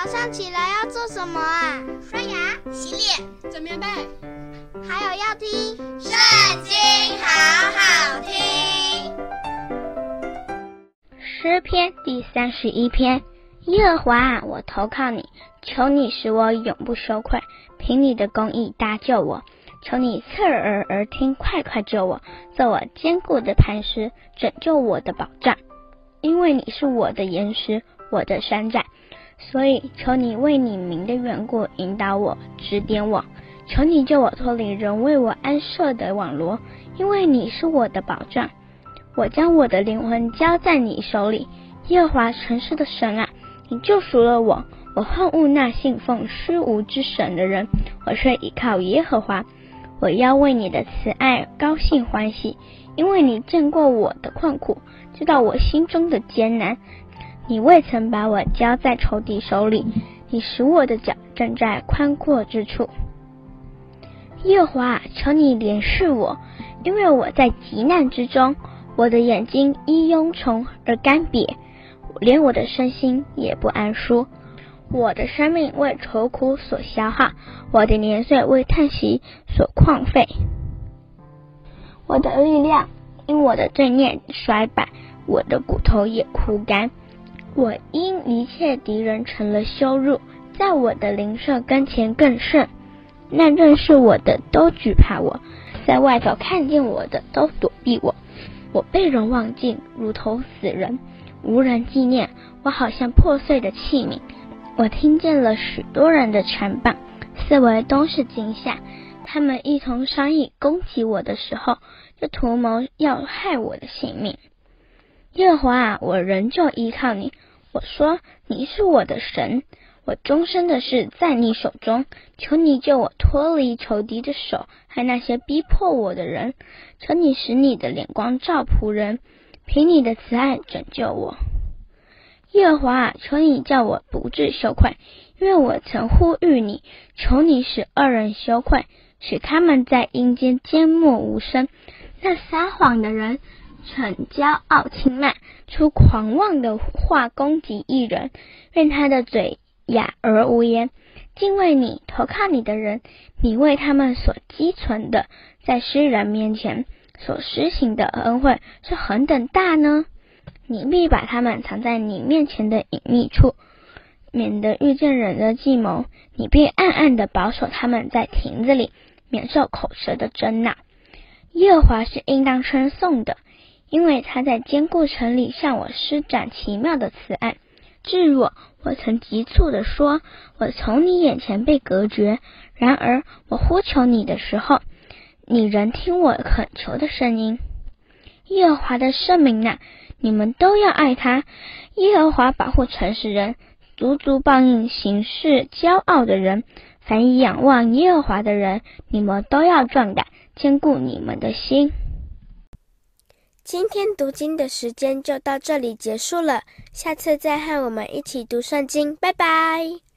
早上起来要做什么啊？刷牙、洗脸、整棉被，还有要听《圣经》，好好听。诗篇第三十一篇：耶和华啊，我投靠你，求你使我永不羞愧，凭你的公义搭救我。求你侧耳而听，快快救我，做我坚固的磐石，拯救我的保障。因为你是我的岩石，我的山寨。所以，求你为你名的缘故引导我，指点我。求你救我脱离人为我安设的网罗，因为你是我的保障。我将我的灵魂交在你手里，耶和华诚实的神啊，你救赎了我。我恨恶那信奉虚无之神的人，我却倚靠耶和华。我要为你的慈爱高兴欢喜，因为你见过我的困苦，知道我心中的艰难。你未曾把我交在仇敌手里，你使我的脚站在宽阔之处。耶和华，求你怜恤我，因为我在极难之中，我的眼睛因忧愁而干瘪，连我的身心也不安舒。我的生命为愁苦所消耗，我的年岁为叹息所旷废，我的力量因我的罪孽衰败，我的骨头也枯干。我因一切敌人成了羞辱，在我的邻舍跟前更甚。那认识我的都惧怕我，在外头看见我的都躲避我。我被人忘记，如同死人，无人纪念。我好像破碎的器皿。我听见了许多人的谗谤，四围都是惊吓。他们一同商议攻击我的时候，就图谋要害我的性命。耶和华，我仍旧依靠你。我说：“你是我的神，我终身的事在你手中。求你救我脱离仇敌的手，和那些逼迫我的人。求你使你的脸光照仆人，凭你的慈爱拯救我。耶和华，求你叫我不致羞愧，因为我曾呼吁你。求你使恶人羞愧，使他们在阴间缄默无声。那撒谎的人。”逞骄傲轻慢，出狂妄的话攻击一人，愿他的嘴哑而无言。敬畏你、投靠你的人，你为他们所积存的，在世人面前所施行的恩惠是何等大呢？你必把他们藏在你面前的隐秘处，免得遇见人的计谋。你必暗暗的保守他们在亭子里，免受口舌的争闹。耶和华是应当称颂的。因为他在坚固城里向我施展奇妙的慈爱。至若我，曾急促地说：“我从你眼前被隔绝。”然而我呼求你的时候，你仍听我恳求的声音。耶和华的圣民哪，你们都要爱他。耶和华保护诚实人，足足报应行事骄傲的人。凡以仰望耶和华的人，你们都要壮胆，坚固你们的心。今天读经的时间就到这里结束了，下次再和我们一起读圣经，拜拜。